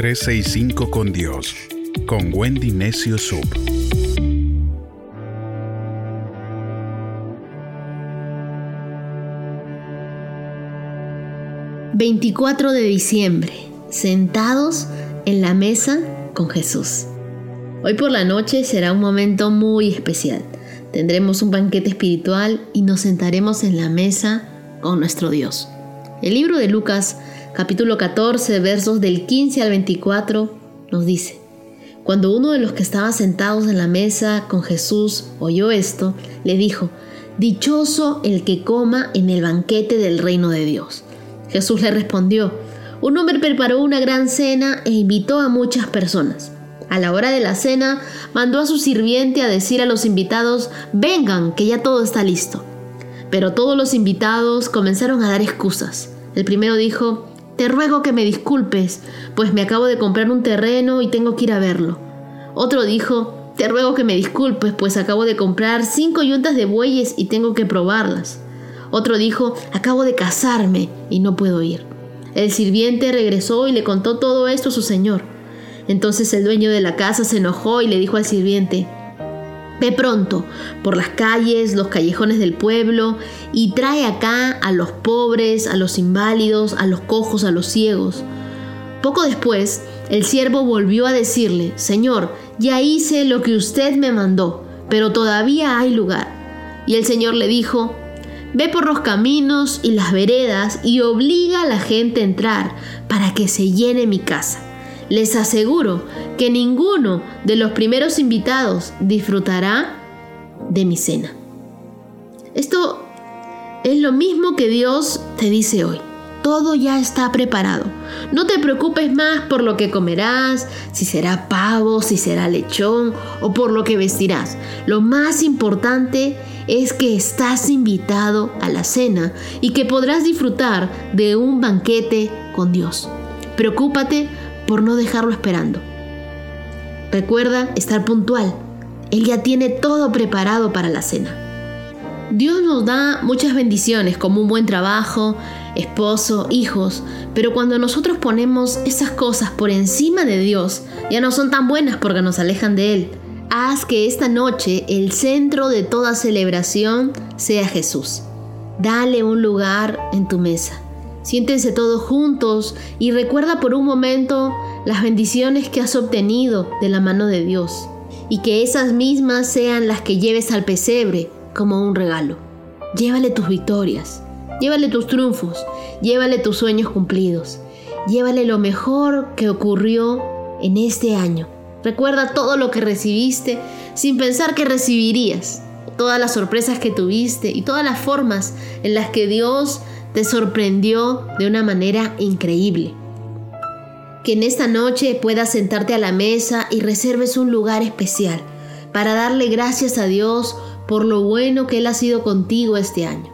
365 con Dios, con Wendy Necio Sub. ...24 de diciembre... ...sentados en la mesa con Jesús. Hoy por la noche será un momento muy especial. Tendremos un banquete espiritual y nos sentaremos en la mesa con nuestro Dios. El libro de Lucas capítulo 14, versos del 15 al 24, nos dice, Cuando uno de los que estaban sentados en la mesa con Jesús oyó esto, le dijo, Dichoso el que coma en el banquete del reino de Dios. Jesús le respondió, Un hombre preparó una gran cena e invitó a muchas personas. A la hora de la cena, mandó a su sirviente a decir a los invitados, vengan, que ya todo está listo. Pero todos los invitados comenzaron a dar excusas. El primero dijo, te ruego que me disculpes, pues me acabo de comprar un terreno y tengo que ir a verlo. Otro dijo, te ruego que me disculpes, pues acabo de comprar cinco yuntas de bueyes y tengo que probarlas. Otro dijo, acabo de casarme y no puedo ir. El sirviente regresó y le contó todo esto a su señor. Entonces el dueño de la casa se enojó y le dijo al sirviente, Ve pronto por las calles, los callejones del pueblo y trae acá a los pobres, a los inválidos, a los cojos, a los ciegos. Poco después, el siervo volvió a decirle, Señor, ya hice lo que usted me mandó, pero todavía hay lugar. Y el Señor le dijo, Ve por los caminos y las veredas y obliga a la gente a entrar para que se llene mi casa. Les aseguro que ninguno de los primeros invitados disfrutará de mi cena. Esto es lo mismo que Dios te dice hoy. Todo ya está preparado. No te preocupes más por lo que comerás, si será pavo, si será lechón o por lo que vestirás. Lo más importante es que estás invitado a la cena y que podrás disfrutar de un banquete con Dios. Preocúpate por no dejarlo esperando. Recuerda estar puntual. Él ya tiene todo preparado para la cena. Dios nos da muchas bendiciones como un buen trabajo, esposo, hijos, pero cuando nosotros ponemos esas cosas por encima de Dios, ya no son tan buenas porque nos alejan de Él. Haz que esta noche el centro de toda celebración sea Jesús. Dale un lugar en tu mesa. Siéntense todos juntos y recuerda por un momento las bendiciones que has obtenido de la mano de Dios y que esas mismas sean las que lleves al pesebre como un regalo. Llévale tus victorias, llévale tus triunfos, llévale tus sueños cumplidos, llévale lo mejor que ocurrió en este año. Recuerda todo lo que recibiste sin pensar que recibirías, todas las sorpresas que tuviste y todas las formas en las que Dios te sorprendió de una manera increíble. Que en esta noche puedas sentarte a la mesa y reserves un lugar especial para darle gracias a Dios por lo bueno que Él ha sido contigo este año.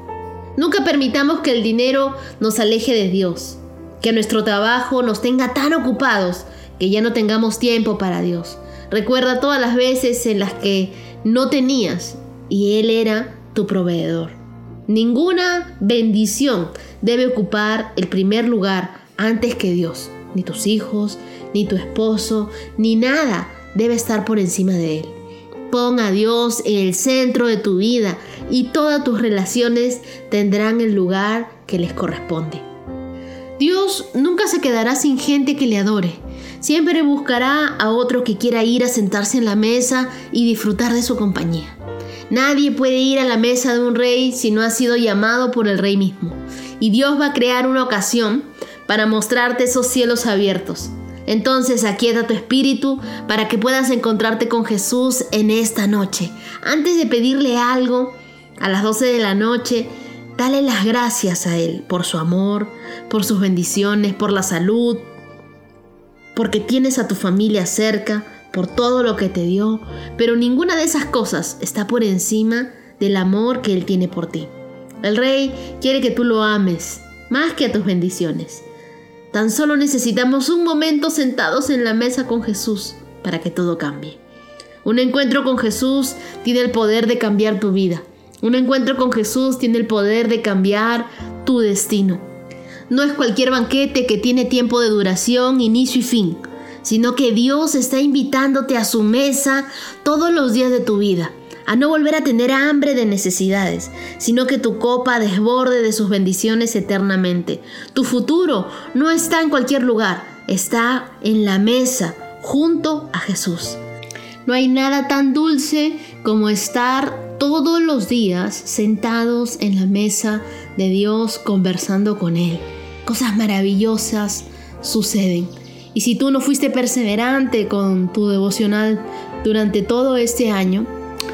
Nunca permitamos que el dinero nos aleje de Dios, que nuestro trabajo nos tenga tan ocupados que ya no tengamos tiempo para Dios. Recuerda todas las veces en las que no tenías y Él era tu proveedor. Ninguna bendición debe ocupar el primer lugar antes que Dios. Ni tus hijos, ni tu esposo, ni nada debe estar por encima de Él. Pon a Dios en el centro de tu vida y todas tus relaciones tendrán el lugar que les corresponde. Dios nunca se quedará sin gente que le adore. Siempre buscará a otro que quiera ir a sentarse en la mesa y disfrutar de su compañía. Nadie puede ir a la mesa de un rey si no ha sido llamado por el rey mismo. Y Dios va a crear una ocasión para mostrarte esos cielos abiertos. Entonces aquieta tu espíritu para que puedas encontrarte con Jesús en esta noche. Antes de pedirle algo, a las 12 de la noche, dale las gracias a Él por su amor, por sus bendiciones, por la salud, porque tienes a tu familia cerca, por todo lo que te dio, pero ninguna de esas cosas está por encima del amor que Él tiene por ti. El Rey quiere que tú lo ames más que a tus bendiciones. Tan solo necesitamos un momento sentados en la mesa con Jesús para que todo cambie. Un encuentro con Jesús tiene el poder de cambiar tu vida. Un encuentro con Jesús tiene el poder de cambiar tu destino. No es cualquier banquete que tiene tiempo de duración, inicio y fin. Sino que Dios está invitándote a su mesa todos los días de tu vida a no volver a tener hambre de necesidades, sino que tu copa desborde de sus bendiciones eternamente. Tu futuro no está en cualquier lugar, está en la mesa, junto a Jesús. No hay nada tan dulce como estar todos los días sentados en la mesa de Dios conversando con Él. Cosas maravillosas suceden. Y si tú no fuiste perseverante con tu devocional durante todo este año,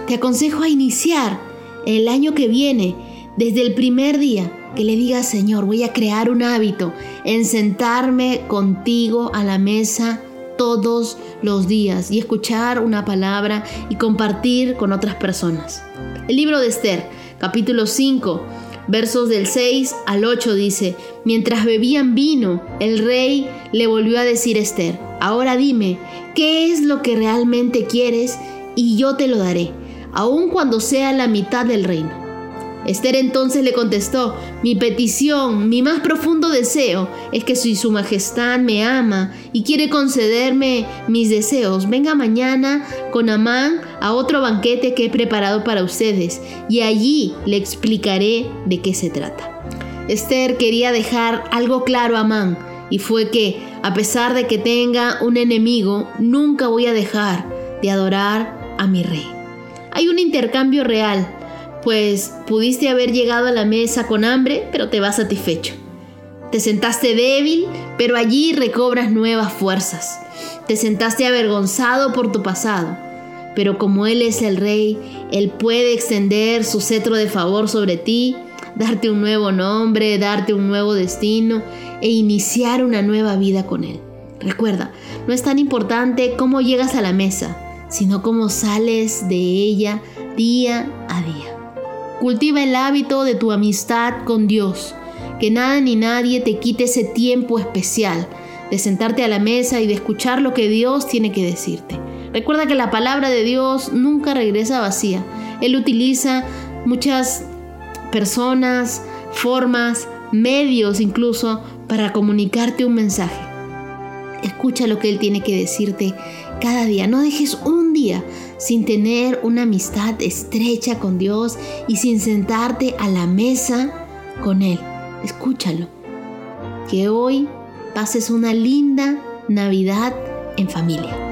te aconsejo a iniciar el año que viene, desde el primer día, que le digas, Señor, voy a crear un hábito en sentarme contigo a la mesa todos los días y escuchar una palabra y compartir con otras personas. El libro de Esther, capítulo 5, versos del 6 al 8 dice, mientras bebían vino, el rey le volvió a decir a Esther, ahora dime, ¿qué es lo que realmente quieres? Y yo te lo daré aun cuando sea la mitad del reino. Esther entonces le contestó, mi petición, mi más profundo deseo es que si su majestad me ama y quiere concederme mis deseos, venga mañana con Amán a otro banquete que he preparado para ustedes y allí le explicaré de qué se trata. Esther quería dejar algo claro a Amán y fue que, a pesar de que tenga un enemigo, nunca voy a dejar de adorar a mi rey. Hay un intercambio real, pues pudiste haber llegado a la mesa con hambre, pero te vas satisfecho. Te sentaste débil, pero allí recobras nuevas fuerzas. Te sentaste avergonzado por tu pasado, pero como Él es el Rey, Él puede extender su cetro de favor sobre ti, darte un nuevo nombre, darte un nuevo destino e iniciar una nueva vida con Él. Recuerda, no es tan importante cómo llegas a la mesa, sino cómo sales de ella día a día. Cultiva el hábito de tu amistad con Dios, que nada ni nadie te quite ese tiempo especial de sentarte a la mesa y de escuchar lo que Dios tiene que decirte. Recuerda que la palabra de Dios nunca regresa vacía. Él utiliza muchas personas, formas, medios incluso para comunicarte un mensaje. Escucha lo que Él tiene que decirte cada día. No dejes un día sin tener una amistad estrecha con Dios y sin sentarte a la mesa con Él. Escúchalo. Que hoy pases una linda Navidad en familia.